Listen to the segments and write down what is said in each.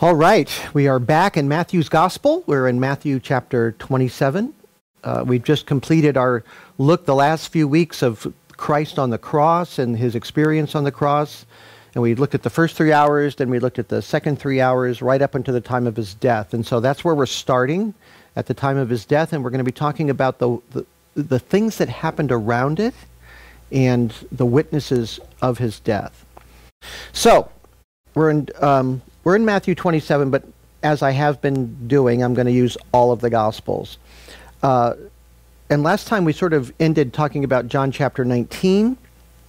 All right, we are back in Matthew's Gospel. We're in Matthew chapter 27. Uh, we've just completed our look the last few weeks of Christ on the cross and his experience on the cross. And we looked at the first three hours, then we looked at the second three hours, right up until the time of his death. And so that's where we're starting at the time of his death. And we're going to be talking about the, the, the things that happened around it and the witnesses of his death. So we're in, um, we're in Matthew 27, but as I have been doing, I'm going to use all of the Gospels. Uh, and last time we sort of ended talking about John chapter 19,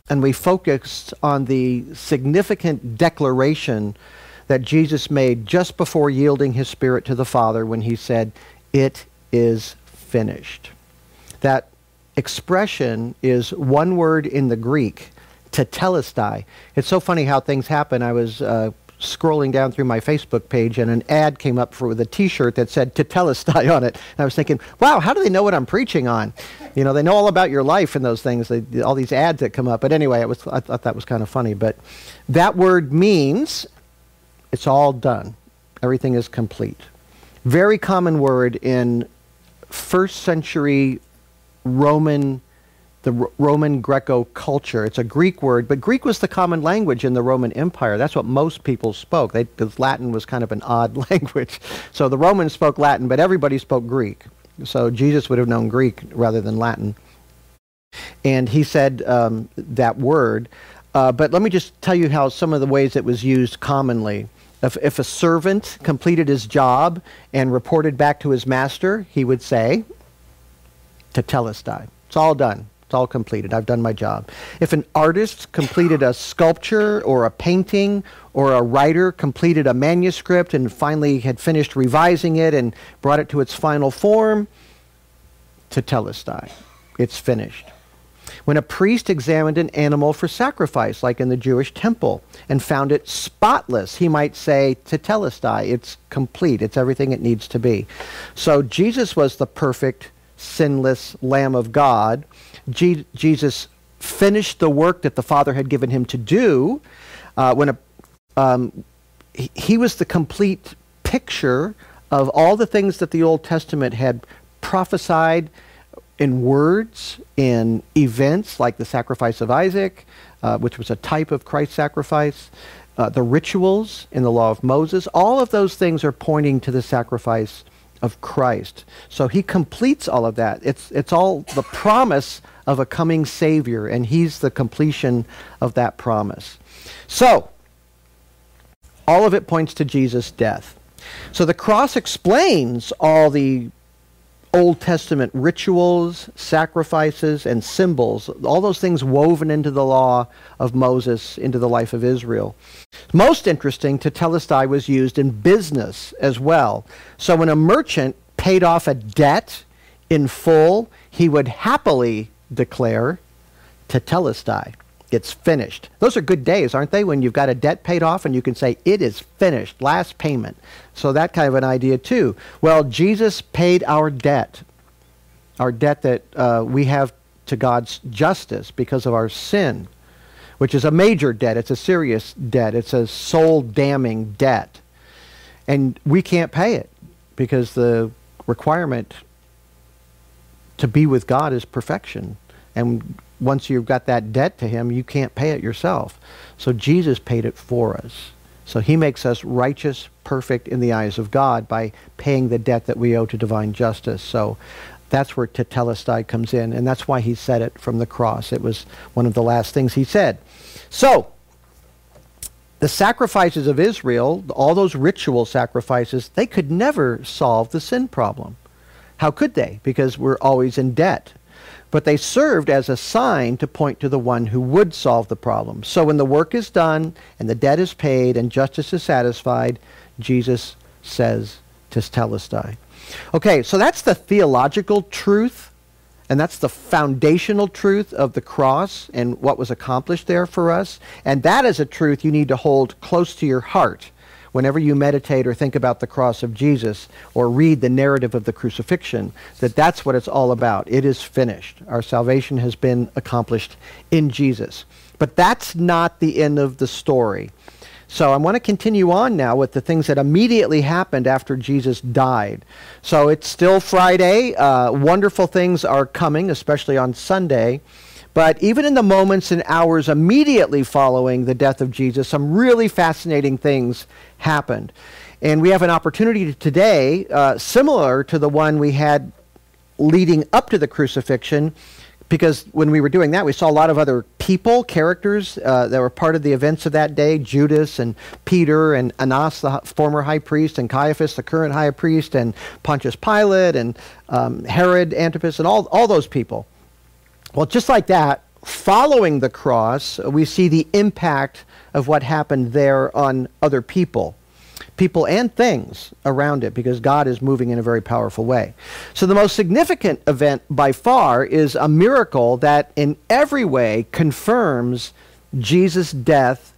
and we focused on the significant declaration that Jesus made just before yielding his spirit to the Father when he said, It is finished. That expression is one word in the Greek, tetelestai. It's so funny how things happen. I was uh, scrolling down through my Facebook page and an ad came up for with a T-shirt that said Tetelestai on it. And I was thinking, wow, how do they know what I'm preaching on? You know, they know all about your life and those things. They, all these ads that come up. But anyway, it was I thought that was kind of funny. But that word means it's all done. Everything is complete. Very common word in first century Roman the R- Roman Greco culture. It's a Greek word, but Greek was the common language in the Roman Empire. That's what most people spoke. Because Latin was kind of an odd language. So the Romans spoke Latin, but everybody spoke Greek. So Jesus would have known Greek rather than Latin. And he said um, that word. Uh, but let me just tell you how some of the ways it was used commonly. If, if a servant completed his job and reported back to his master, he would say, to Tetelestai. It's all done. It's all completed. I've done my job. If an artist completed a sculpture or a painting, or a writer completed a manuscript and finally had finished revising it and brought it to its final form, tetelestai. It's finished. When a priest examined an animal for sacrifice, like in the Jewish temple, and found it spotless, he might say, tetelestai, it's complete, it's everything it needs to be. So Jesus was the perfect, sinless Lamb of God Je- Jesus finished the work that the Father had given him to do. Uh, when a, um, he, he was the complete picture of all the things that the Old Testament had prophesied in words, in events like the sacrifice of Isaac, uh, which was a type of Christ's sacrifice, uh, the rituals in the law of Moses, all of those things are pointing to the sacrifice of Christ. So he completes all of that. It's, it's all the promise of a coming Savior, and he's the completion of that promise. So, all of it points to Jesus' death. So the cross explains all the Old Testament rituals, sacrifices, and symbols, all those things woven into the law of Moses, into the life of Israel. Most interesting, tetelestai was used in business as well. So when a merchant paid off a debt in full, he would happily declare tetelestai. It's finished. Those are good days, aren't they? When you've got a debt paid off and you can say, it is finished, last payment. So that kind of an idea too. Well, Jesus paid our debt, our debt that uh, we have to God's justice because of our sin, which is a major debt. It's a serious debt. It's a soul damning debt. And we can't pay it because the requirement to be with God is perfection. And once you've got that debt to him, you can't pay it yourself. So Jesus paid it for us. So he makes us righteous, perfect in the eyes of God by paying the debt that we owe to divine justice. So that's where tetelestai comes in, and that's why he said it from the cross. It was one of the last things he said. So, the sacrifices of Israel, all those ritual sacrifices, they could never solve the sin problem. How could they? Because we're always in debt but they served as a sign to point to the one who would solve the problem. So when the work is done and the debt is paid and justice is satisfied, Jesus says tetelestai. Okay, so that's the theological truth, and that's the foundational truth of the cross and what was accomplished there for us. And that is a truth you need to hold close to your heart whenever you meditate or think about the cross of Jesus or read the narrative of the crucifixion, that that's what it's all about. It is finished. Our salvation has been accomplished in Jesus. But that's not the end of the story. So I want to continue on now with the things that immediately happened after Jesus died. So it's still Friday. Uh, wonderful things are coming, especially on Sunday. But even in the moments and hours immediately following the death of Jesus, some really fascinating things happened. And we have an opportunity today, uh, similar to the one we had leading up to the crucifixion, because when we were doing that, we saw a lot of other people, characters uh, that were part of the events of that day Judas and Peter and Annas, the former high priest, and Caiaphas, the current high priest, and Pontius Pilate, and um, Herod Antipas, and all, all those people. Well, just like that, following the cross, we see the impact of what happened there on other people people and things around it because God is moving in a very powerful way. So, the most significant event by far is a miracle that in every way confirms Jesus' death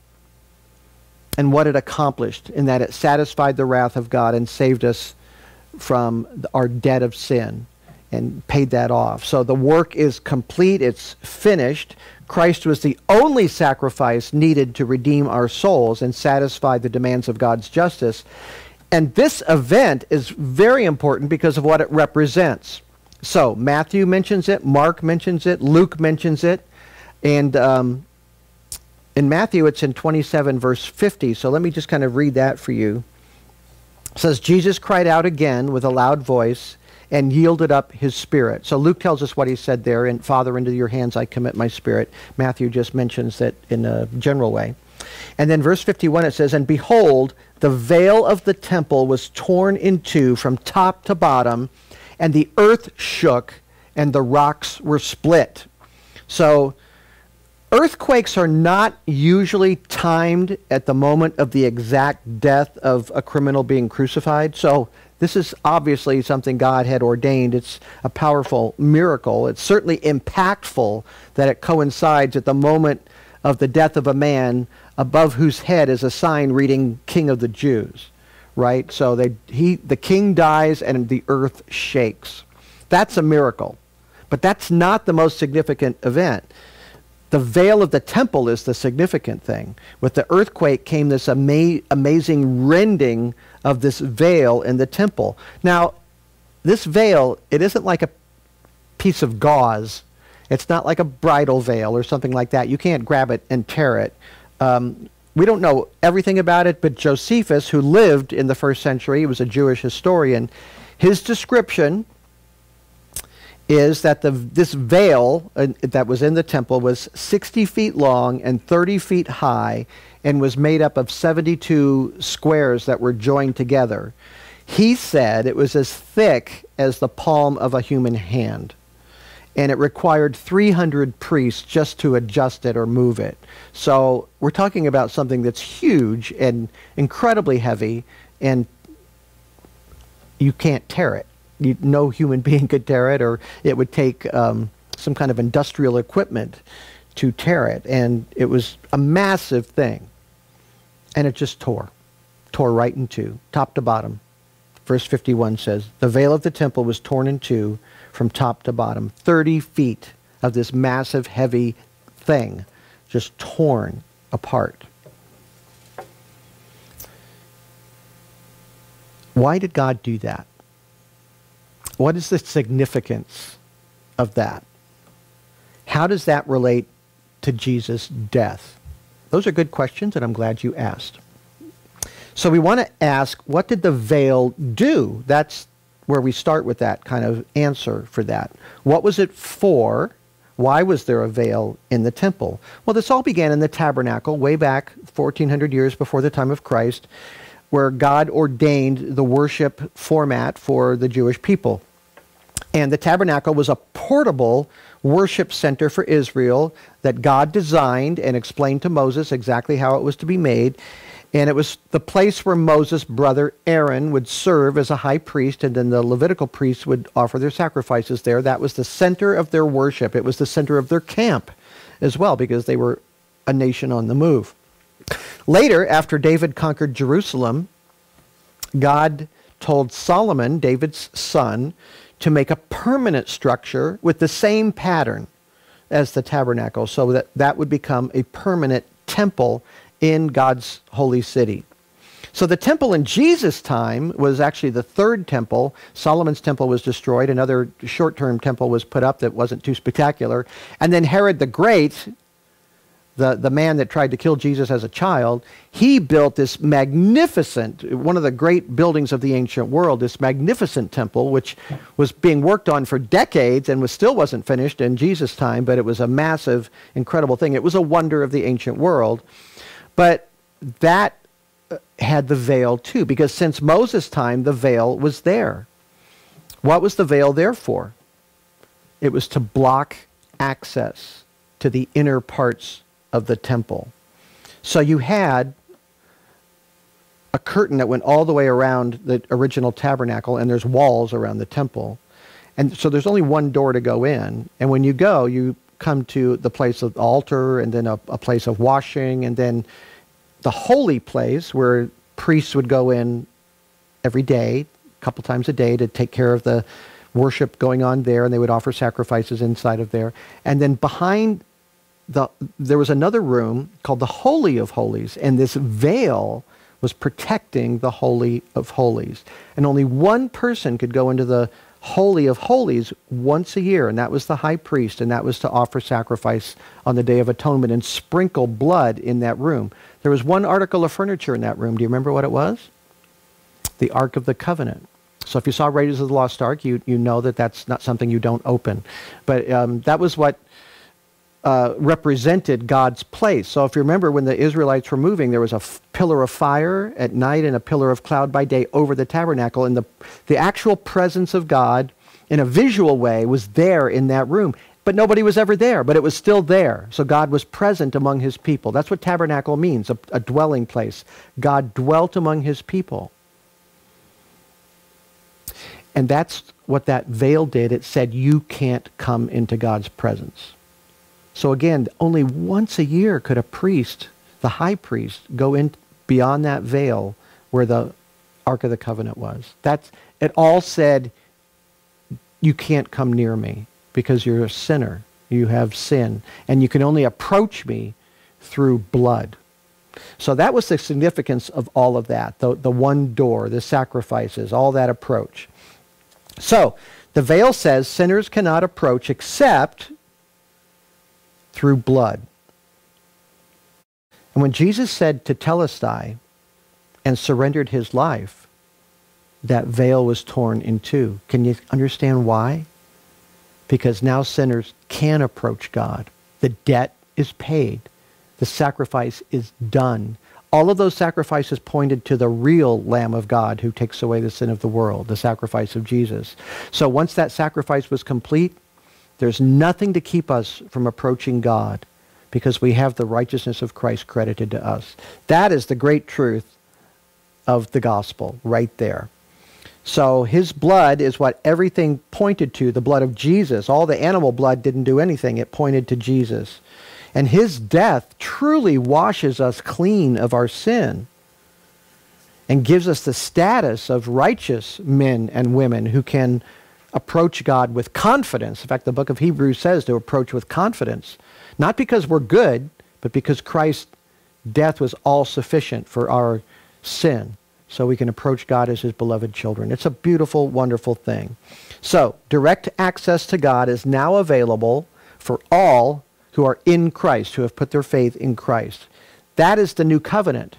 and what it accomplished, in that it satisfied the wrath of God and saved us from our debt of sin and paid that off. So the work is complete, it's finished. Christ was the only sacrifice needed to redeem our souls and satisfy the demands of God's justice. And this event is very important because of what it represents. So Matthew mentions it, Mark mentions it, Luke mentions it, and um, in Matthew it's in 27 verse 50. So let me just kind of read that for you. It says Jesus cried out again with a loud voice and yielded up his spirit. So Luke tells us what he said there, and Father, into your hands I commit my spirit. Matthew just mentions that in a general way. And then verse 51 it says, And behold, the veil of the temple was torn in two from top to bottom, and the earth shook, and the rocks were split. So earthquakes are not usually timed at the moment of the exact death of a criminal being crucified. So this is obviously something God had ordained. It's a powerful miracle. It's certainly impactful that it coincides at the moment of the death of a man above whose head is a sign reading King of the Jews, right? So they, he, the king dies and the earth shakes. That's a miracle. But that's not the most significant event. The veil of the temple is the significant thing. With the earthquake came this ama- amazing rending of this veil in the temple. Now, this veil, it isn't like a piece of gauze. It's not like a bridal veil or something like that. You can't grab it and tear it. Um, we don't know everything about it, but Josephus, who lived in the first century, he was a Jewish historian, his description is that the, this veil uh, that was in the temple was 60 feet long and 30 feet high and was made up of 72 squares that were joined together. He said it was as thick as the palm of a human hand. And it required 300 priests just to adjust it or move it. So we're talking about something that's huge and incredibly heavy, and you can't tear it you, no human being could tear it, or it would take um, some kind of industrial equipment to tear it. And it was a massive thing. And it just tore, tore right in two, top to bottom. Verse 51 says, The veil of the temple was torn in two from top to bottom. 30 feet of this massive, heavy thing just torn apart. Why did God do that? What is the significance of that? How does that relate to Jesus' death? Those are good questions, and I'm glad you asked. So we want to ask, what did the veil do? That's where we start with that kind of answer for that. What was it for? Why was there a veil in the temple? Well, this all began in the tabernacle way back 1400 years before the time of Christ, where God ordained the worship format for the Jewish people. And the tabernacle was a portable worship center for Israel that God designed and explained to Moses exactly how it was to be made. And it was the place where Moses' brother Aaron would serve as a high priest, and then the Levitical priests would offer their sacrifices there. That was the center of their worship. It was the center of their camp as well, because they were a nation on the move. Later, after David conquered Jerusalem, God told Solomon, David's son, to make a permanent structure with the same pattern as the tabernacle so that that would become a permanent temple in God's holy city. So the temple in Jesus' time was actually the third temple. Solomon's temple was destroyed. Another short term temple was put up that wasn't too spectacular. And then Herod the Great, the, the man that tried to kill Jesus as a child, he built this magnificent, one of the great buildings of the ancient world, this magnificent temple, which was being worked on for decades and was still wasn't finished in Jesus' time, but it was a massive, incredible thing. It was a wonder of the ancient world. But that uh, had the veil too, because since Moses' time, the veil was there. What was the veil there for? It was to block access to the inner parts of the temple. So you had a curtain that went all the way around the original tabernacle, and there's walls around the temple. And so there's only one door to go in. And when you go, you come to the place of the altar, and then a, a place of washing, and then the holy place where priests would go in every day, a couple times a day, to take care of the worship going on there, and they would offer sacrifices inside of there. And then behind the, there was another room called the Holy of Holies, and this veil was protecting the Holy of Holies. And only one person could go into the Holy of Holies once a year, and that was the high priest, and that was to offer sacrifice on the Day of Atonement and sprinkle blood in that room. There was one article of furniture in that room. Do you remember what it was? The Ark of the Covenant. So if you saw Raiders of the Lost Ark, you, you know that that's not something you don't open. But um, that was what uh, represented God's place. So if you remember when the Israelites were moving, there was a f- pillar of fire at night and a pillar of cloud by day over the tabernacle. And the, the actual presence of God in a visual way was there in that room. But nobody was ever there, but it was still there. So God was present among his people. That's what tabernacle means, a, a dwelling place. God dwelt among his people. And that's what that veil did. It said, you can't come into God's presence. So again, only once a year could a priest, the high priest, go in beyond that veil where the Ark of the Covenant was. That's, it all said, you can't come near me because you're a sinner. You have sin. And you can only approach me through blood. So that was the significance of all of that. The, the one door, the sacrifices, all that approach. So the veil says sinners cannot approach except through blood. And when Jesus said tetelestai and surrendered his life, that veil was torn in two. Can you understand why? Because now sinners can approach God. The debt is paid. The sacrifice is done. All of those sacrifices pointed to the real Lamb of God who takes away the sin of the world, the sacrifice of Jesus. So once that sacrifice was complete, there's nothing to keep us from approaching God because we have the righteousness of Christ credited to us. That is the great truth of the gospel right there. So his blood is what everything pointed to, the blood of Jesus. All the animal blood didn't do anything. It pointed to Jesus. And his death truly washes us clean of our sin and gives us the status of righteous men and women who can approach God with confidence. In fact, the book of Hebrews says to approach with confidence, not because we're good, but because Christ's death was all sufficient for our sin. So we can approach God as his beloved children. It's a beautiful, wonderful thing. So, direct access to God is now available for all who are in Christ, who have put their faith in Christ. That is the new covenant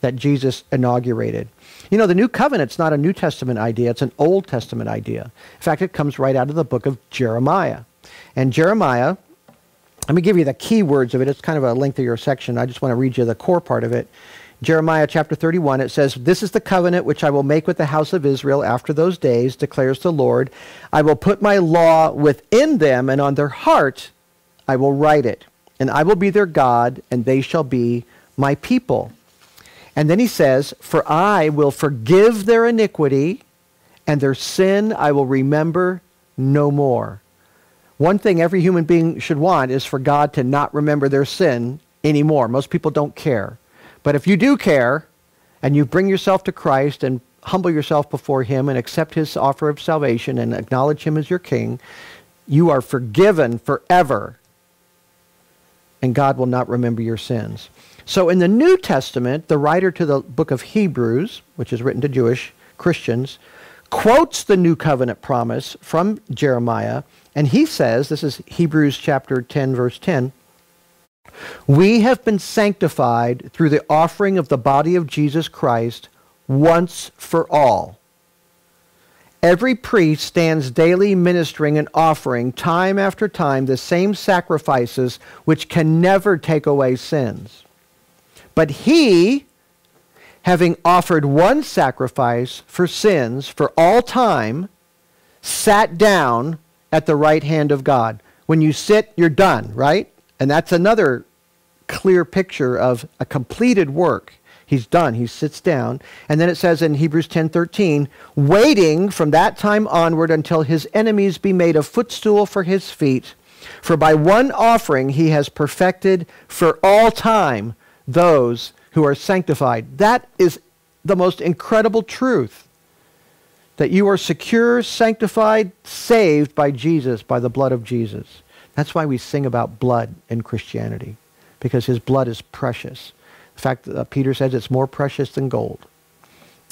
that Jesus inaugurated. You know, the new covenant's not a New Testament idea, it's an Old Testament idea. In fact, it comes right out of the book of Jeremiah. And Jeremiah, let me give you the key words of it. It's kind of a lengthier section. I just want to read you the core part of it. Jeremiah chapter 31, it says, This is the covenant which I will make with the house of Israel after those days, declares the Lord. I will put my law within them, and on their heart I will write it. And I will be their God, and they shall be my people. And then he says, For I will forgive their iniquity, and their sin I will remember no more. One thing every human being should want is for God to not remember their sin anymore. Most people don't care. But if you do care, and you bring yourself to Christ and humble yourself before him and accept his offer of salvation and acknowledge him as your king, you are forgiven forever. And God will not remember your sins. So in the New Testament, the writer to the book of Hebrews, which is written to Jewish Christians, quotes the new covenant promise from Jeremiah, and he says, this is Hebrews chapter 10, verse 10, we have been sanctified through the offering of the body of Jesus Christ once for all. Every priest stands daily ministering and offering time after time the same sacrifices which can never take away sins. But he, having offered one sacrifice for sins for all time, sat down at the right hand of God. When you sit, you're done, right? And that's another clear picture of a completed work. He's done. He sits down. And then it says in Hebrews 10:13, waiting from that time onward until his enemies be made a footstool for his feet. For by one offering he has perfected for all time those who are sanctified. That is the most incredible truth. That you are secure, sanctified, saved by Jesus, by the blood of Jesus. That's why we sing about blood in Christianity, because his blood is precious. In fact, uh, Peter says it's more precious than gold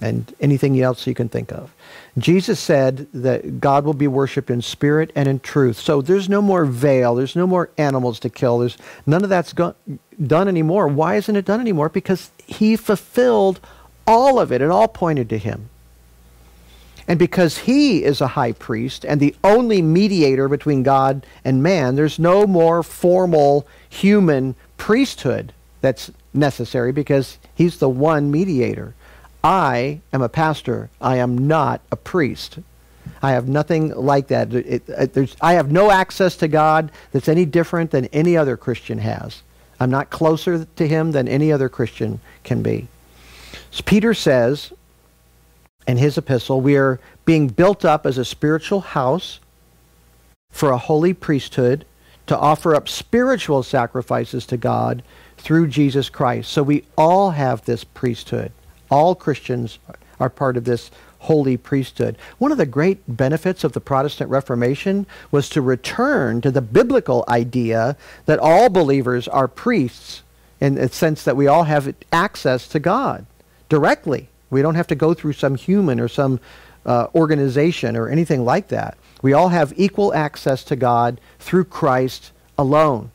and anything else you can think of. Jesus said that God will be worshiped in spirit and in truth. So there's no more veil. There's no more animals to kill. There's none of that's go- done anymore. Why isn't it done anymore? Because he fulfilled all of it. It all pointed to him. And because he is a high priest and the only mediator between God and man, there's no more formal human priesthood that's necessary because he's the one mediator. I am a pastor. I am not a priest. I have nothing like that. It, it, I have no access to God that's any different than any other Christian has. I'm not closer to him than any other Christian can be. So Peter says in his epistle, we are being built up as a spiritual house for a holy priesthood to offer up spiritual sacrifices to God through Jesus Christ. So we all have this priesthood. All Christians are part of this holy priesthood. One of the great benefits of the Protestant Reformation was to return to the biblical idea that all believers are priests in the sense that we all have access to God directly. We don't have to go through some human or some uh, organization or anything like that. We all have equal access to God through Christ alone.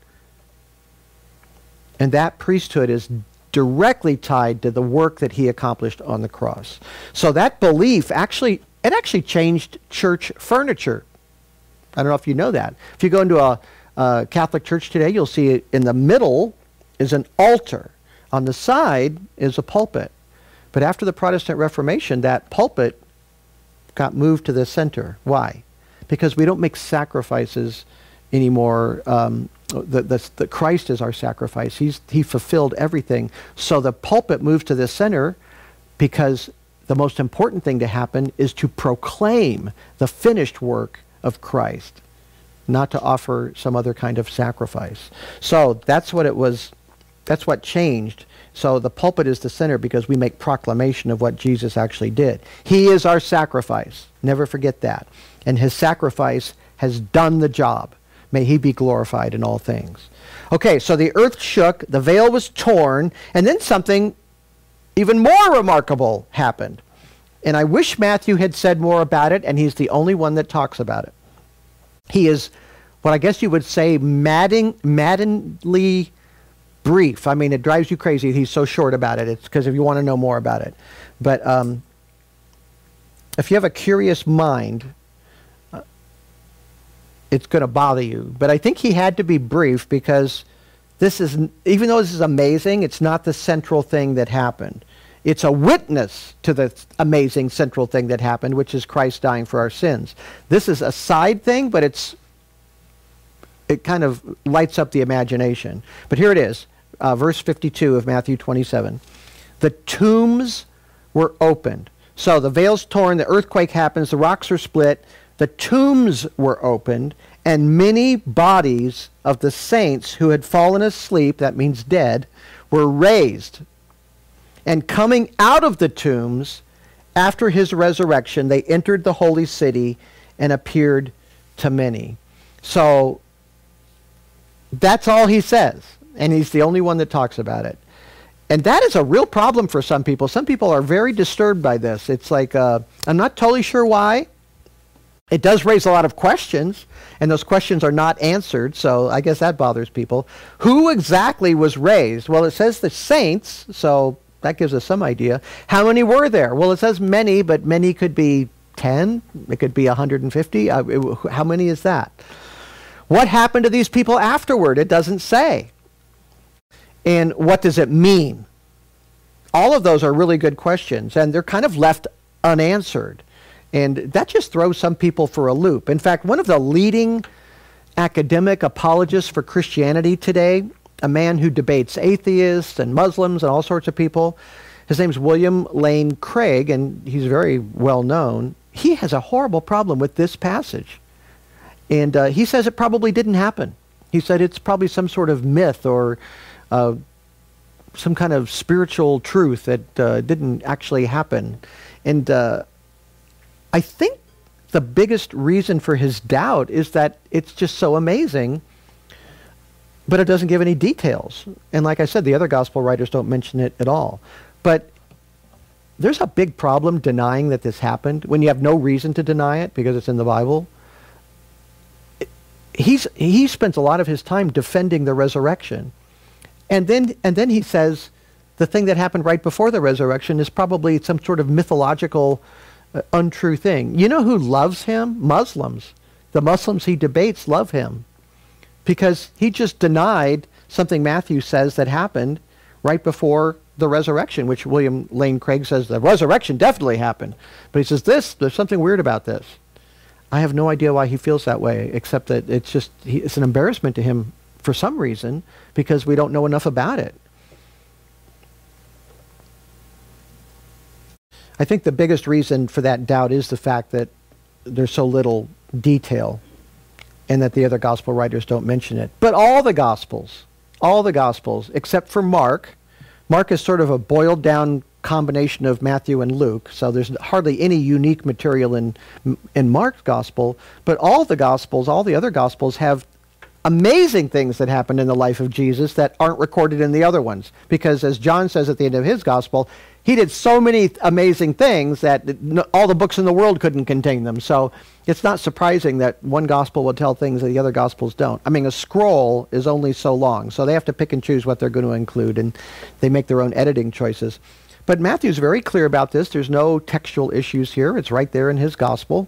And that priesthood is directly tied to the work that he accomplished on the cross. So that belief actually, it actually changed church furniture. I don't know if you know that. If you go into a, a Catholic church today, you'll see in the middle is an altar. On the side is a pulpit. But after the Protestant Reformation, that pulpit got moved to the center. Why? Because we don't make sacrifices anymore um, the, the, the Christ is our sacrifice. He's, he fulfilled everything. So the pulpit moved to the center because the most important thing to happen is to proclaim the finished work of Christ, not to offer some other kind of sacrifice. So that's what it was. That's what changed. So the pulpit is the center because we make proclamation of what Jesus actually did. He is our sacrifice. Never forget that. And his sacrifice has done the job. May he be glorified in all things. Okay, so the earth shook, the veil was torn, and then something even more remarkable happened. And I wish Matthew had said more about it, and he's the only one that talks about it. He is what I guess you would say madding, maddeningly brief. I mean, it drives you crazy. He's so short about it. It's because if you want to know more about it. But um, if you have a curious mind, it's going to bother you. But I think he had to be brief because this is, even though this is amazing, it's not the central thing that happened. It's a witness to the amazing central thing that happened, which is Christ dying for our sins. This is a side thing, but it's it kind of lights up the imagination. But here it is, uh, verse 52 of Matthew 27. The tombs were opened. So the veil's torn, the earthquake happens, the rocks are split, the tombs were opened, and many bodies of the saints who had fallen asleep, that means dead, were raised. And coming out of the tombs after his resurrection, they entered the holy city and appeared to many. So that's all he says. And he's the only one that talks about it. And that is a real problem for some people. Some people are very disturbed by this. It's like, uh, I'm not totally sure why. It does raise a lot of questions, and those questions are not answered, so I guess that bothers people. Who exactly was raised? Well, it says the saints, so that gives us some idea. How many were there? Well, it says many, but many could be 10, it could be 150. Uh, it, how many is that? What happened to these people afterward? It doesn't say. And what does it mean? All of those are really good questions, and they're kind of left unanswered. And that just throws some people for a loop. In fact, one of the leading academic apologists for Christianity today, a man who debates atheists and Muslims and all sorts of people, his name's William Lane Craig, and he's very well known. He has a horrible problem with this passage. And uh, he says it probably didn't happen. He said it's probably some sort of myth or uh, some kind of spiritual truth that uh, didn't actually happen. And uh, I think the biggest reason for his doubt is that it's just so amazing, but it doesn't give any details. And like I said, the other gospel writers don't mention it at all. But there's a big problem denying that this happened when you have no reason to deny it because it's in the Bible. He's, he spends a lot of his time defending the resurrection. And then, and then he says the thing that happened right before the resurrection is probably some sort of mythological untrue thing. You know who loves him? Muslims. The Muslims he debates love him because he just denied something Matthew says that happened right before the resurrection, which William Lane Craig says the resurrection definitely happened. But he says this, there's something weird about this. I have no idea why he feels that way, except that it's just, he, it's an embarrassment to him for some reason because we don't know enough about it. I think the biggest reason for that doubt is the fact that there's so little detail and that the other gospel writers don't mention it. But all the gospels, all the gospels, except for Mark, Mark is sort of a boiled down combination of Matthew and Luke, so there's hardly any unique material in in Mark's gospel, but all the gospels, all the other gospels have amazing things that happened in the life of Jesus that aren't recorded in the other ones. Because as John says at the end of his gospel, he did so many amazing things that all the books in the world couldn't contain them. So it's not surprising that one gospel will tell things that the other gospels don't. I mean, a scroll is only so long, so they have to pick and choose what they're going to include, and they make their own editing choices. But Matthew's very clear about this. There's no textual issues here. It's right there in his gospel.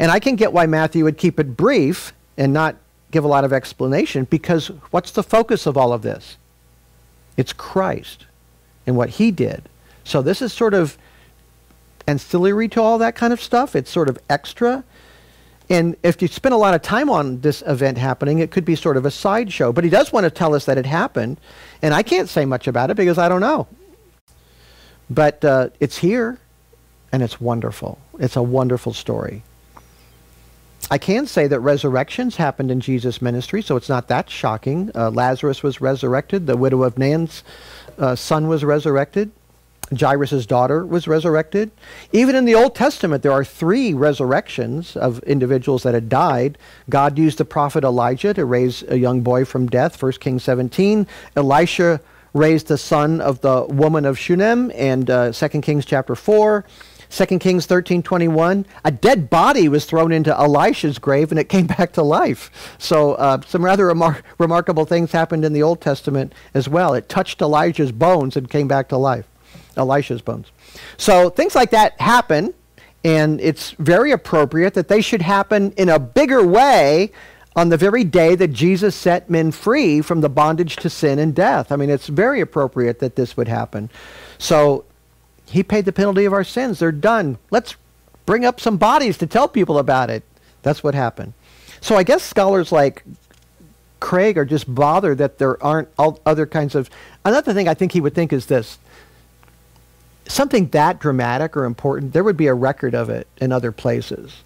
And I can get why Matthew would keep it brief and not give a lot of explanation because what's the focus of all of this? It's Christ and what he did. So this is sort of ancillary to all that kind of stuff. It's sort of extra. And if you spend a lot of time on this event happening, it could be sort of a sideshow. But he does want to tell us that it happened. And I can't say much about it because I don't know. But uh, it's here, and it's wonderful. It's a wonderful story. I can say that resurrections happened in Jesus' ministry, so it's not that shocking. Uh, Lazarus was resurrected. The widow of Nain's uh, son was resurrected. Jairus' daughter was resurrected. Even in the Old Testament, there are three resurrections of individuals that had died. God used the prophet Elijah to raise a young boy from death, 1 Kings 17. Elisha raised the son of the woman of Shunem, and uh, 2 Kings chapter 4. 2 Kings 13:21, a dead body was thrown into Elisha's grave and it came back to life. So uh, some rather remar- remarkable things happened in the Old Testament as well. It touched Elijah's bones and came back to life. Elisha's bones. So things like that happen, and it's very appropriate that they should happen in a bigger way on the very day that Jesus set men free from the bondage to sin and death. I mean, it's very appropriate that this would happen. So he paid the penalty of our sins. They're done. Let's bring up some bodies to tell people about it. That's what happened. So I guess scholars like Craig are just bothered that there aren't other kinds of. Another thing I think he would think is this something that dramatic or important, there would be a record of it in other places.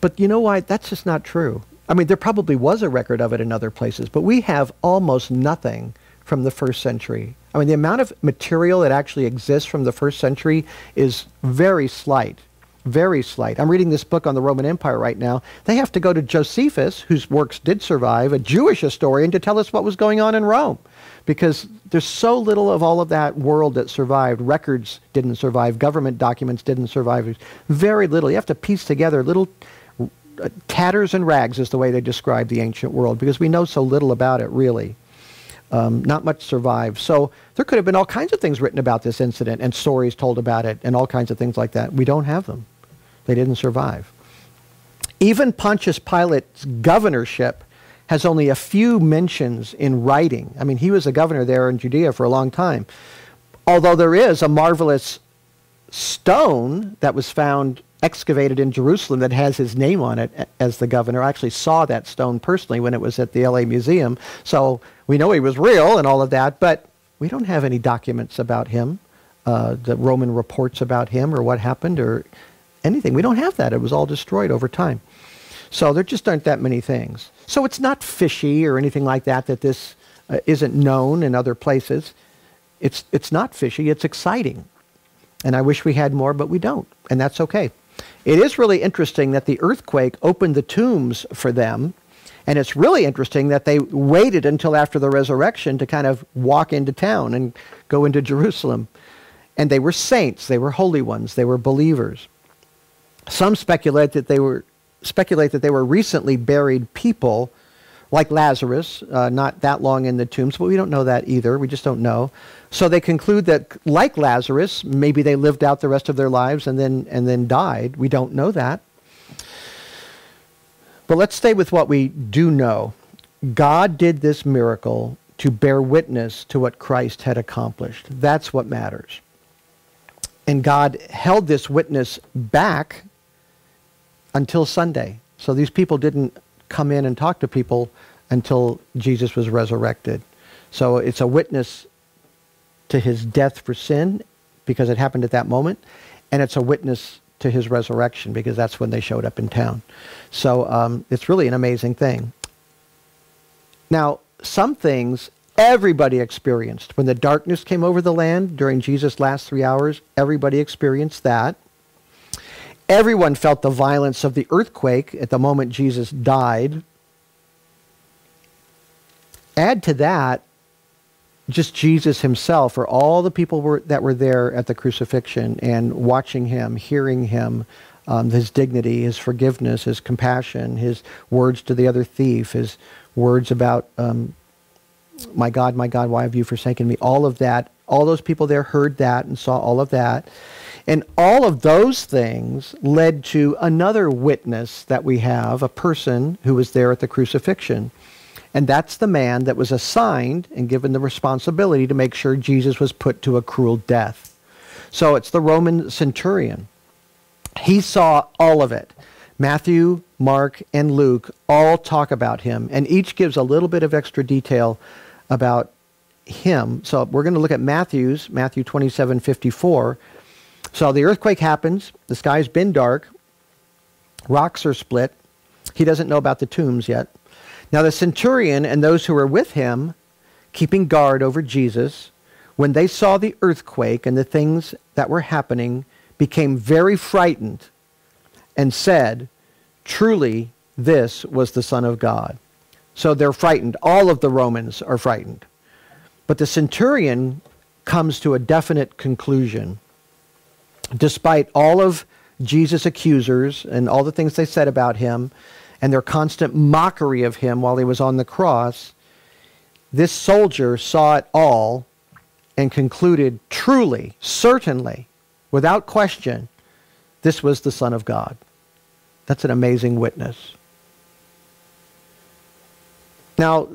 But you know why? That's just not true. I mean, there probably was a record of it in other places, but we have almost nothing from the first century. I mean, the amount of material that actually exists from the first century is very slight. Very slight. I'm reading this book on the Roman Empire right now. They have to go to Josephus, whose works did survive, a Jewish historian, to tell us what was going on in Rome. Because there's so little of all of that world that survived. Records didn't survive. Government documents didn't survive. Very little. You have to piece together little uh, tatters and rags is the way they describe the ancient world because we know so little about it, really. Um, not much survived. So there could have been all kinds of things written about this incident and stories told about it and all kinds of things like that. We don't have them. They didn't survive. Even Pontius Pilate's governorship has only a few mentions in writing. I mean, he was a governor there in Judea for a long time. Although there is a marvelous stone that was found excavated in Jerusalem that has his name on it as the governor. I actually saw that stone personally when it was at the LA Museum. So we know he was real and all of that, but we don't have any documents about him, uh, the Roman reports about him or what happened or anything. We don't have that. It was all destroyed over time. So there just aren't that many things. So it's not fishy or anything like that that this uh, isn't known in other places. It's, it's not fishy, it's exciting. And I wish we had more, but we don't. And that's okay. It is really interesting that the earthquake opened the tombs for them. And it's really interesting that they waited until after the resurrection to kind of walk into town and go into Jerusalem. And they were saints, they were holy ones, they were believers. Some speculate that they were speculate that they were recently buried people like Lazarus, uh, not that long in the tombs, but we don't know that either. We just don't know. So they conclude that, like Lazarus, maybe they lived out the rest of their lives and then, and then died. We don't know that. But let's stay with what we do know. God did this miracle to bear witness to what Christ had accomplished. That's what matters. And God held this witness back until Sunday. So these people didn't come in and talk to people until Jesus was resurrected. So it's a witness to his death for sin because it happened at that moment, and it's a witness to his resurrection because that's when they showed up in town. So um, it's really an amazing thing. Now, some things everybody experienced. When the darkness came over the land during Jesus' last three hours, everybody experienced that. Everyone felt the violence of the earthquake at the moment Jesus died. Add to that just Jesus himself, or all the people were, that were there at the crucifixion and watching him, hearing him, um, his dignity, his forgiveness, his compassion, his words to the other thief, his words about, um, my God, my God, why have you forsaken me? All of that, all those people there heard that and saw all of that. And all of those things led to another witness that we have, a person who was there at the crucifixion. And that's the man that was assigned and given the responsibility to make sure Jesus was put to a cruel death. So it's the Roman centurion. He saw all of it. Matthew, Mark, and Luke all talk about him, and each gives a little bit of extra detail about him. So we're going to look at Matthew's, Matthew 27 54. So the earthquake happens. The sky's been dark. Rocks are split. He doesn't know about the tombs yet. Now the centurion and those who were with him, keeping guard over Jesus, when they saw the earthquake and the things that were happening, became very frightened and said, Truly, this was the Son of God. So they're frightened. All of the Romans are frightened. But the centurion comes to a definite conclusion despite all of Jesus' accusers and all the things they said about him and their constant mockery of him while he was on the cross, this soldier saw it all and concluded truly, certainly, without question, this was the Son of God. That's an amazing witness. Now,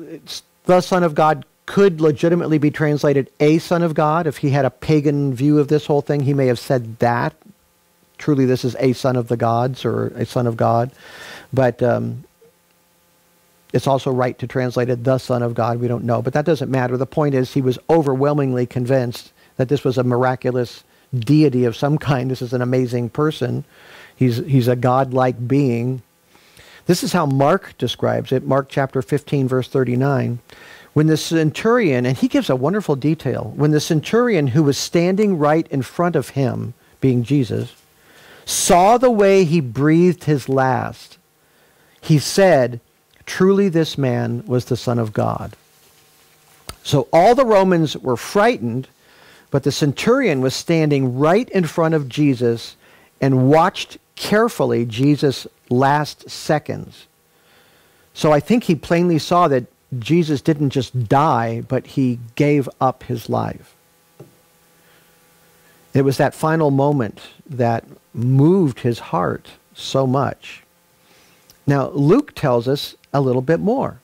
the Son of God could legitimately be translated a son of God. If he had a pagan view of this whole thing, he may have said that. Truly, this is a son of the gods or a son of God. But um, it's also right to translate it the son of God. We don't know. But that doesn't matter. The point is, he was overwhelmingly convinced that this was a miraculous deity of some kind. This is an amazing person. He's, he's a godlike being. This is how Mark describes it. Mark chapter 15, verse 39. When the centurion, and he gives a wonderful detail, when the centurion who was standing right in front of him, being Jesus, saw the way he breathed his last, he said, Truly this man was the Son of God. So all the Romans were frightened, but the centurion was standing right in front of Jesus and watched carefully Jesus' last seconds. So I think he plainly saw that Jesus didn't just die, but he gave up his life. It was that final moment that moved his heart so much. Now, Luke tells us a little bit more.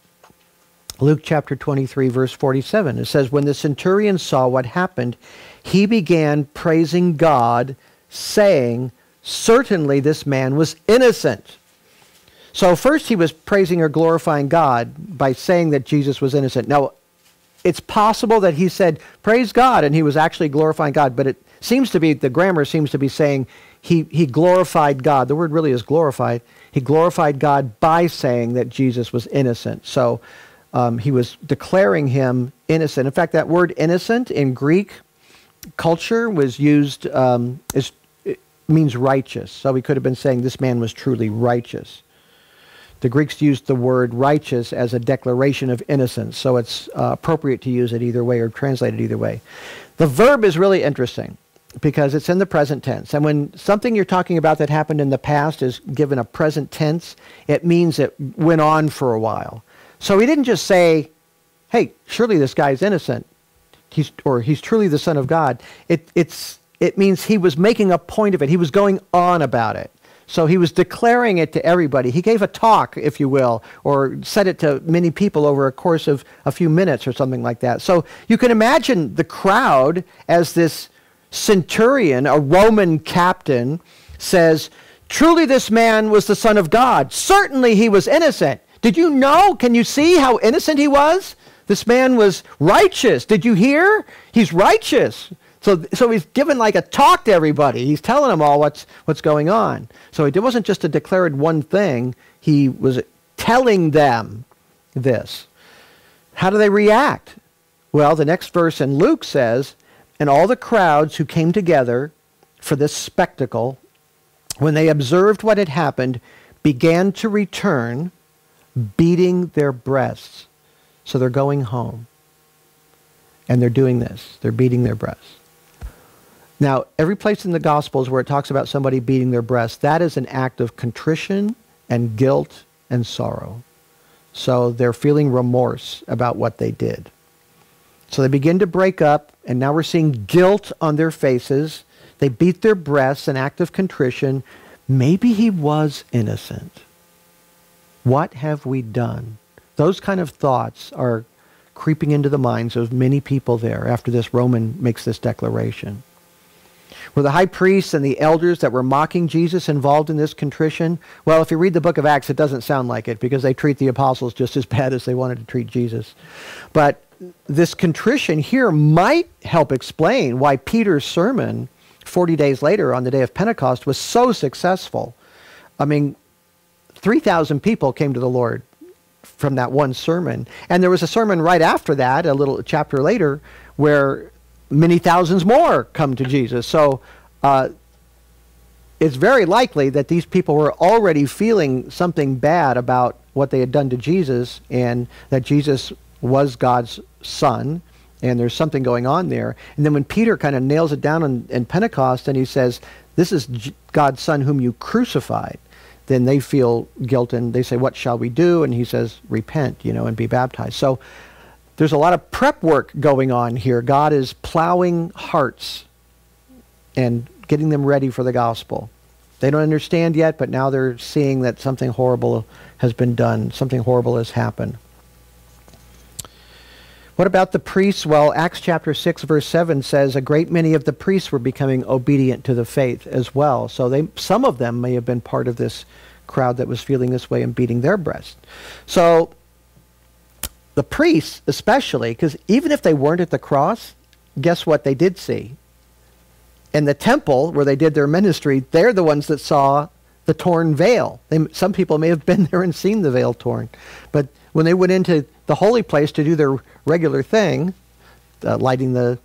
Luke chapter 23, verse 47. It says, When the centurion saw what happened, he began praising God, saying, Certainly this man was innocent. So first he was praising or glorifying God by saying that Jesus was innocent. Now, it's possible that he said, Praise God, and he was actually glorifying God, but it seems to be, the grammar seems to be saying he, he glorified God. The word really is glorified. He glorified God by saying that Jesus was innocent. So um, he was declaring him innocent. In fact, that word innocent in Greek culture was used, um, is, means righteous. So he could have been saying this man was truly righteous. The Greeks used the word righteous as a declaration of innocence, so it's uh, appropriate to use it either way or translate it either way. The verb is really interesting because it's in the present tense. And when something you're talking about that happened in the past is given a present tense, it means it went on for a while. So he didn't just say, hey, surely this guy's innocent, he's, or he's truly the Son of God. It, it's, it means he was making a point of it. He was going on about it. So he was declaring it to everybody. He gave a talk, if you will, or said it to many people over a course of a few minutes or something like that. So you can imagine the crowd as this centurion, a Roman captain, says, Truly this man was the Son of God. Certainly he was innocent. Did you know? Can you see how innocent he was? This man was righteous. Did you hear? He's righteous. So, so he's given like a talk to everybody. He's telling them all what's, what's going on. So it wasn't just a declared one thing. He was telling them this. How do they react? Well, the next verse in Luke says, And all the crowds who came together for this spectacle, when they observed what had happened, began to return, beating their breasts. So they're going home. And they're doing this. They're beating their breasts. Now, every place in the Gospels where it talks about somebody beating their breast, that is an act of contrition and guilt and sorrow. So they're feeling remorse about what they did. So they begin to break up, and now we're seeing guilt on their faces. They beat their breasts, an act of contrition. Maybe he was innocent. What have we done? Those kind of thoughts are creeping into the minds of many people there after this Roman makes this declaration. Were the high priests and the elders that were mocking Jesus involved in this contrition? Well, if you read the book of Acts, it doesn't sound like it because they treat the apostles just as bad as they wanted to treat Jesus. But this contrition here might help explain why Peter's sermon 40 days later on the day of Pentecost was so successful. I mean, 3,000 people came to the Lord from that one sermon. And there was a sermon right after that, a little chapter later, where many thousands more come to Jesus. So uh, it's very likely that these people were already feeling something bad about what they had done to Jesus and that Jesus was God's son and there's something going on there. And then when Peter kind of nails it down in, in Pentecost and he says, this is God's son whom you crucified, then they feel guilt and they say, what shall we do? And he says, repent, you know, and be baptized. So there's a lot of prep work going on here. God is plowing hearts and getting them ready for the gospel. They don't understand yet, but now they're seeing that something horrible has been done, something horrible has happened. What about the priests? Well, Acts chapter 6 verse 7 says a great many of the priests were becoming obedient to the faith as well. So they some of them may have been part of this crowd that was feeling this way and beating their breast. So the priests especially, because even if they weren't at the cross, guess what they did see? In the temple where they did their ministry, they're the ones that saw the torn veil. They, some people may have been there and seen the veil torn. But when they went into the holy place to do their regular thing, uh, lighting the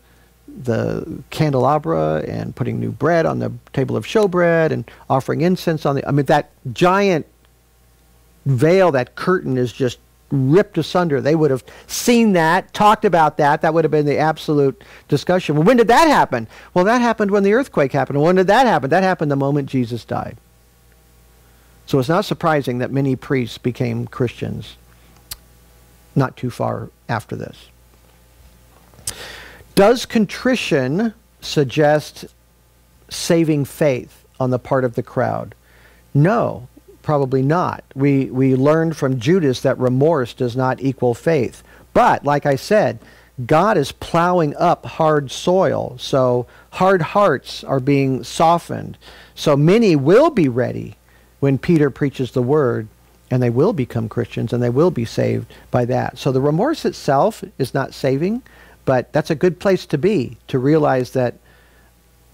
the candelabra and putting new bread on the table of showbread and offering incense on the. I mean, that giant veil, that curtain is just ripped asunder. They would have seen that, talked about that. That would have been the absolute discussion. Well, when did that happen? Well, that happened when the earthquake happened. When did that happen? That happened the moment Jesus died. So it's not surprising that many priests became Christians not too far after this. Does contrition suggest saving faith on the part of the crowd? No, probably not. We, we learned from Judas that remorse does not equal faith. But, like I said, God is plowing up hard soil. So hard hearts are being softened. So many will be ready when Peter preaches the word, and they will become Christians and they will be saved by that. So the remorse itself is not saving, but that's a good place to be, to realize that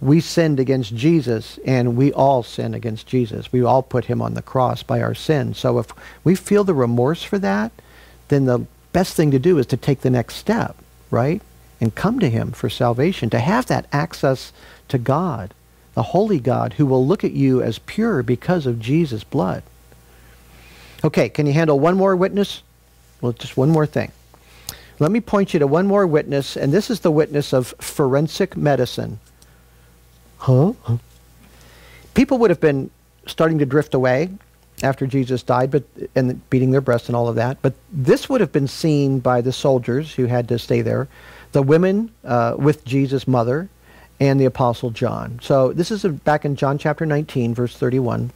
we sinned against Jesus and we all sin against Jesus. We all put him on the cross by our sin. So if we feel the remorse for that, then the best thing to do is to take the next step, right? And come to him for salvation, to have that access to God, the holy God who will look at you as pure because of Jesus' blood. Okay, can you handle one more witness? Well, just one more thing. Let me point you to one more witness, and this is the witness of forensic medicine. Huh? People would have been starting to drift away after Jesus died, but and beating their breasts and all of that. But this would have been seen by the soldiers who had to stay there, the women uh, with Jesus' mother, and the apostle John. So this is a, back in John chapter 19, verse 31.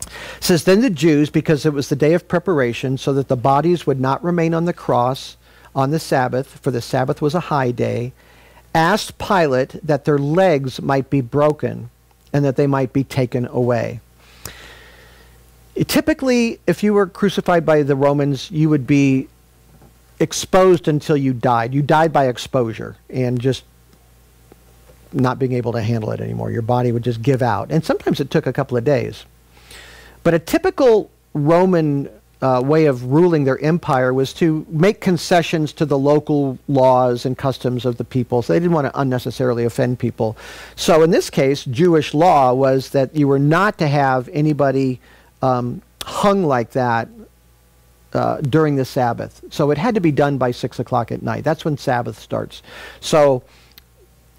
It says then the Jews, because it was the day of preparation, so that the bodies would not remain on the cross, on the Sabbath, for the Sabbath was a high day, asked Pilate that their legs might be broken and that they might be taken away. Typically, if you were crucified by the Romans, you would be exposed until you died. You died by exposure and just not being able to handle it anymore. Your body would just give out. And sometimes it took a couple of days. But a typical Roman uh, way of ruling their empire was to make concessions to the local laws and customs of the people. So they didn't want to unnecessarily offend people. So in this case, Jewish law was that you were not to have anybody um, hung like that uh, during the Sabbath. So it had to be done by 6 o'clock at night. That's when Sabbath starts. So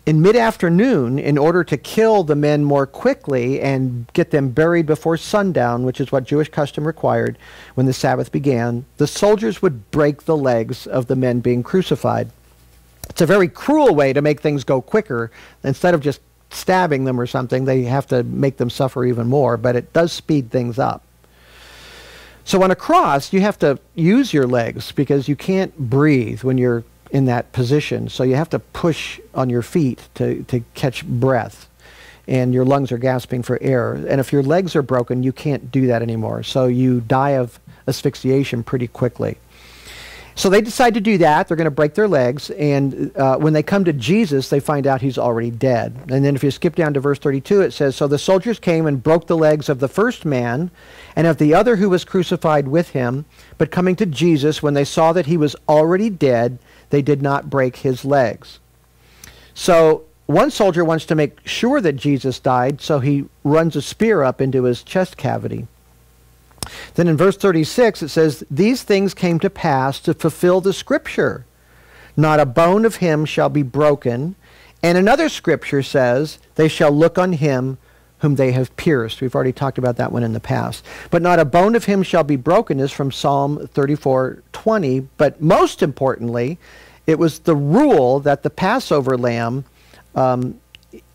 in mid-afternoon in order to kill the men more quickly and get them buried before sundown, which is what Jewish custom required when the Sabbath began, the soldiers would break the legs of the men being crucified. It's a very cruel way to make things go quicker. Instead of just stabbing them or something, they have to make them suffer even more, but it does speed things up. So on a cross, you have to use your legs because you can't breathe when you're in that position. So you have to push on your feet to, to catch breath. And your lungs are gasping for air. And if your legs are broken, you can't do that anymore. So you die of asphyxiation pretty quickly. So they decide to do that. They're going to break their legs. And uh, when they come to Jesus, they find out he's already dead. And then if you skip down to verse 32, it says So the soldiers came and broke the legs of the first man and of the other who was crucified with him. But coming to Jesus, when they saw that he was already dead, they did not break his legs. So one soldier wants to make sure that Jesus died, so he runs a spear up into his chest cavity. Then in verse 36 it says, These things came to pass to fulfill the scripture. Not a bone of him shall be broken. And another scripture says, They shall look on him whom they have pierced. We've already talked about that one in the past. But not a bone of him shall be broken is from Psalm 34:20. But most importantly, it was the rule that the Passover lamb um,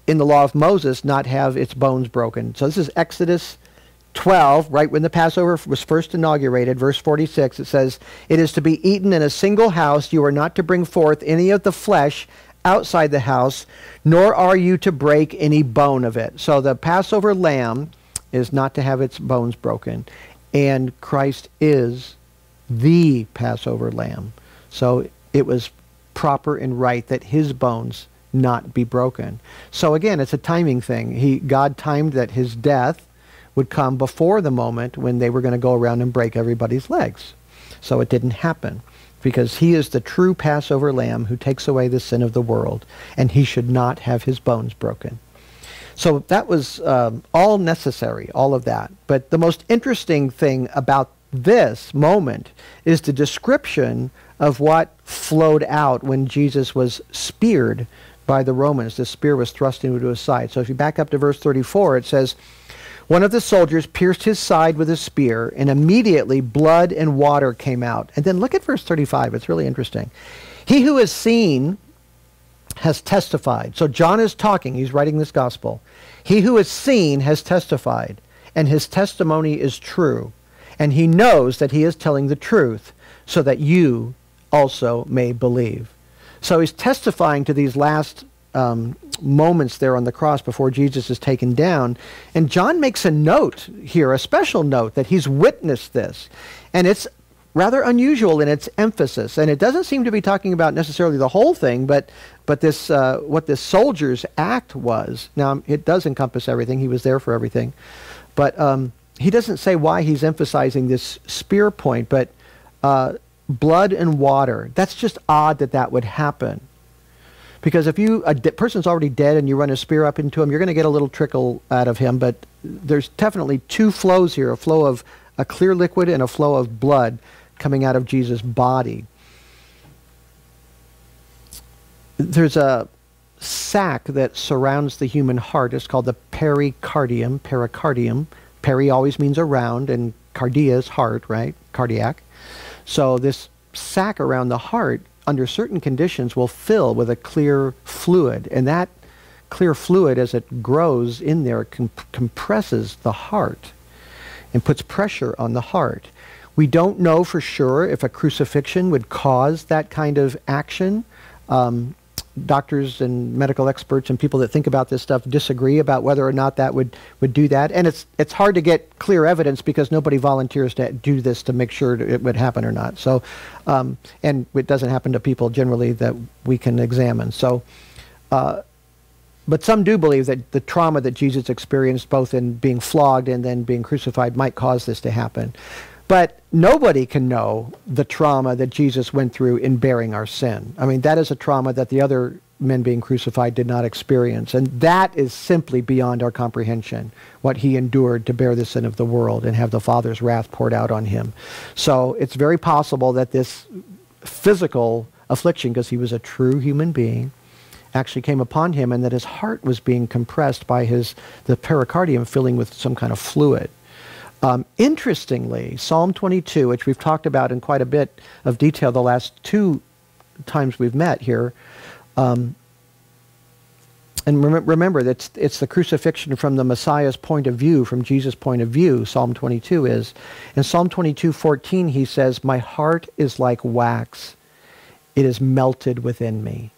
in the law of Moses not have its bones broken. So this is Exodus 12, right when the Passover was first inaugurated, verse 46, it says, It is to be eaten in a single house. You are not to bring forth any of the flesh outside the house, nor are you to break any bone of it. So the Passover lamb is not to have its bones broken. And Christ is the Passover lamb. So it was proper and right that his bones not be broken. So again, it's a timing thing. He, God timed that his death would come before the moment when they were going to go around and break everybody's legs. So it didn't happen because he is the true Passover lamb who takes away the sin of the world, and he should not have his bones broken. So that was um, all necessary, all of that. But the most interesting thing about this moment is the description of what flowed out when Jesus was speared by the Romans. The spear was thrust into his side. So if you back up to verse 34, it says, One of the soldiers pierced his side with a spear, and immediately blood and water came out. And then look at verse 35. It's really interesting. He who has seen has testified. So John is talking. He's writing this gospel. He who has seen has testified, and his testimony is true. And he knows that he is telling the truth, so that you also may believe. So he's testifying to these last um, moments there on the cross before Jesus is taken down. And John makes a note here, a special note, that he's witnessed this. And it's rather unusual in its emphasis. And it doesn't seem to be talking about necessarily the whole thing, but, but this, uh, what this soldier's act was. Now, it does encompass everything. He was there for everything. But um, he doesn't say why he's emphasizing this spear point, but uh, blood and water. That's just odd that that would happen. Because if you a de- person's already dead and you run a spear up into him, you're going to get a little trickle out of him. But there's definitely two flows here: a flow of a clear liquid and a flow of blood coming out of Jesus' body. There's a sac that surrounds the human heart. It's called the pericardium. Pericardium. Peri always means around, and cardia is heart, right? Cardiac. So this sac around the heart, under certain conditions, will fill with a clear fluid, and that clear fluid, as it grows in there, comp- compresses the heart and puts pressure on the heart. We don't know for sure if a crucifixion would cause that kind of action. Um, doctors and medical experts and people that think about this stuff disagree about whether or not that would, would do that. And it's, it's hard to get clear evidence because nobody volunteers to do this to make sure it would happen or not. So, um, and it doesn't happen to people generally that we can examine. So, uh, but some do believe that the trauma that Jesus experienced, both in being flogged and then being crucified, might cause this to happen. But nobody can know the trauma that Jesus went through in bearing our sin. I mean, that is a trauma that the other men being crucified did not experience. And that is simply beyond our comprehension, what he endured to bear the sin of the world and have the Father's wrath poured out on him. So it's very possible that this physical affliction, because he was a true human being, actually came upon him and that his heart was being compressed by his the pericardium filling with some kind of fluid. Um, interestingly, Psalm 22, which we've talked about in quite a bit of detail the last two times we've met here, um, and rem- remember that it's, it's the crucifixion from the Messiah's point of view, from Jesus' point of view, Psalm 22 is. In Psalm 22, 14, he says, My heart is like wax. It is melted within me.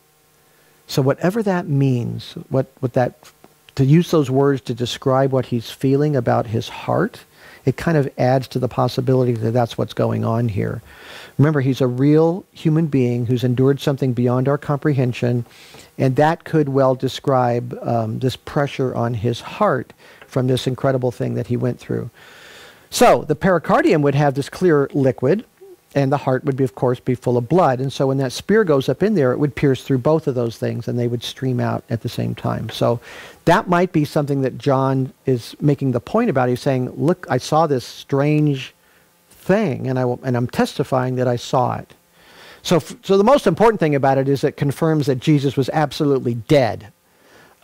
So whatever that means, what, what that, to use those words to describe what he's feeling about his heart, it kind of adds to the possibility that that's what's going on here. Remember, he's a real human being who's endured something beyond our comprehension, and that could well describe um, this pressure on his heart from this incredible thing that he went through. So the pericardium would have this clear liquid, and the heart would be, of course, be full of blood. And so when that spear goes up in there, it would pierce through both of those things, and they would stream out at the same time. So that might be something that John is making the point about. He's saying, "Look, I saw this strange thing, and I and I'm testifying that I saw it." So, so the most important thing about it is it confirms that Jesus was absolutely dead.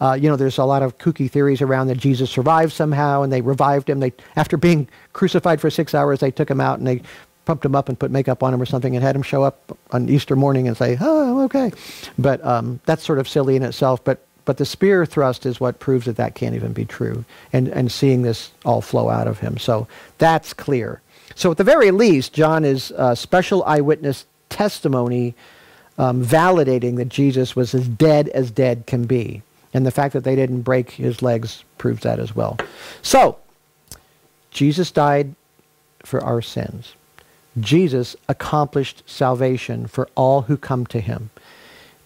Uh, you know, there's a lot of kooky theories around that Jesus survived somehow, and they revived him. They, after being crucified for six hours, they took him out and they pumped him up and put makeup on him or something and had him show up on Easter morning and say, "Oh, okay." But um, that's sort of silly in itself. But but the spear thrust is what proves that that can't even be true. And and seeing this all flow out of him, so that's clear. So at the very least, John is a special eyewitness testimony um, validating that Jesus was as dead as dead can be. And the fact that they didn't break his legs proves that as well. So, Jesus died for our sins. Jesus accomplished salvation for all who come to him.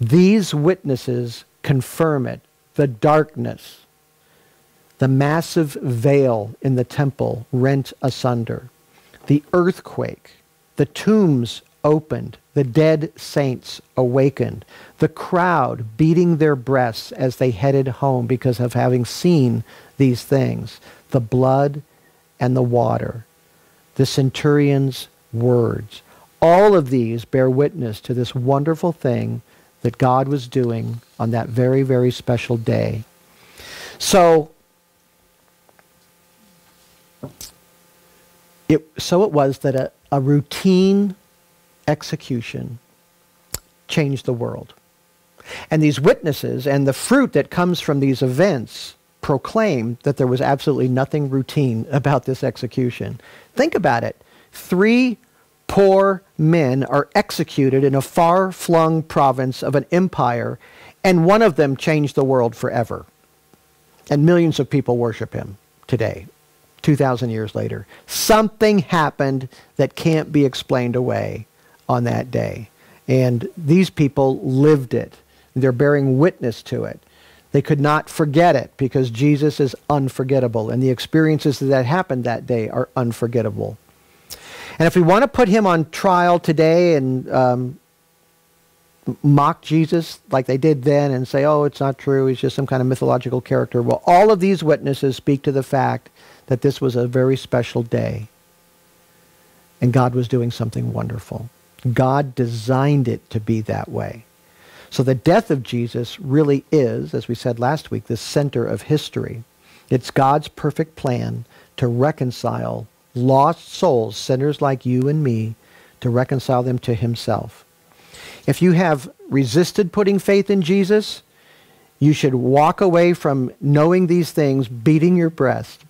These witnesses confirm it. The darkness, the massive veil in the temple rent asunder, the earthquake, the tombs opened, the dead saints awakened, the crowd beating their breasts as they headed home because of having seen these things, the blood and the water, the centurion's words. All of these bear witness to this wonderful thing that God was doing on that very, very special day. So, it, so it was that a, a routine execution changed the world. And these witnesses and the fruit that comes from these events proclaim that there was absolutely nothing routine about this execution. Think about it. Three poor men are executed in a far flung province of an empire, and one of them changed the world forever. And millions of people worship him today, 2,000 years later. Something happened that can't be explained away on that day. And these people lived it. They're bearing witness to it. They could not forget it because Jesus is unforgettable, and the experiences that happened that day are unforgettable. And if we want to put him on trial today and um, mock Jesus like they did then and say, oh, it's not true, he's just some kind of mythological character, well, all of these witnesses speak to the fact that this was a very special day. And God was doing something wonderful. God designed it to be that way. So the death of Jesus really is, as we said last week, the center of history. It's God's perfect plan to reconcile lost souls, sinners like you and me, to reconcile them to himself. If you have resisted putting faith in Jesus, you should walk away from knowing these things, beating your breast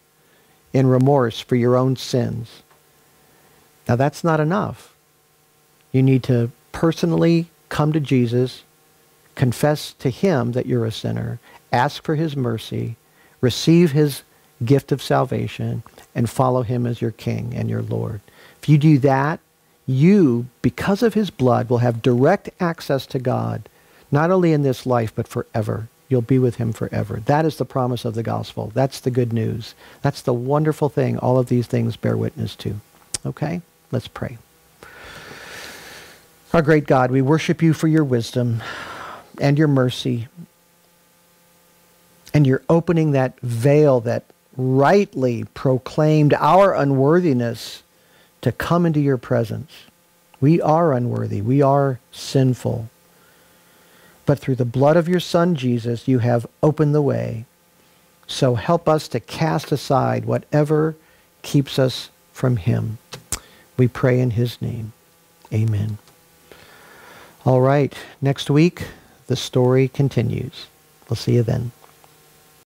in remorse for your own sins. Now, that's not enough. You need to personally come to Jesus, confess to him that you're a sinner, ask for his mercy, receive his gift of salvation, and follow him as your king and your Lord. If you do that, you, because of his blood, will have direct access to God, not only in this life, but forever. You'll be with him forever. That is the promise of the gospel. That's the good news. That's the wonderful thing all of these things bear witness to. Okay? Let's pray. Our great God, we worship you for your wisdom and your mercy. And you're opening that veil that rightly proclaimed our unworthiness to come into your presence. We are unworthy. We are sinful. But through the blood of your Son, Jesus, you have opened the way. So help us to cast aside whatever keeps us from him. We pray in his name. Amen. All right. Next week, the story continues. We'll see you then.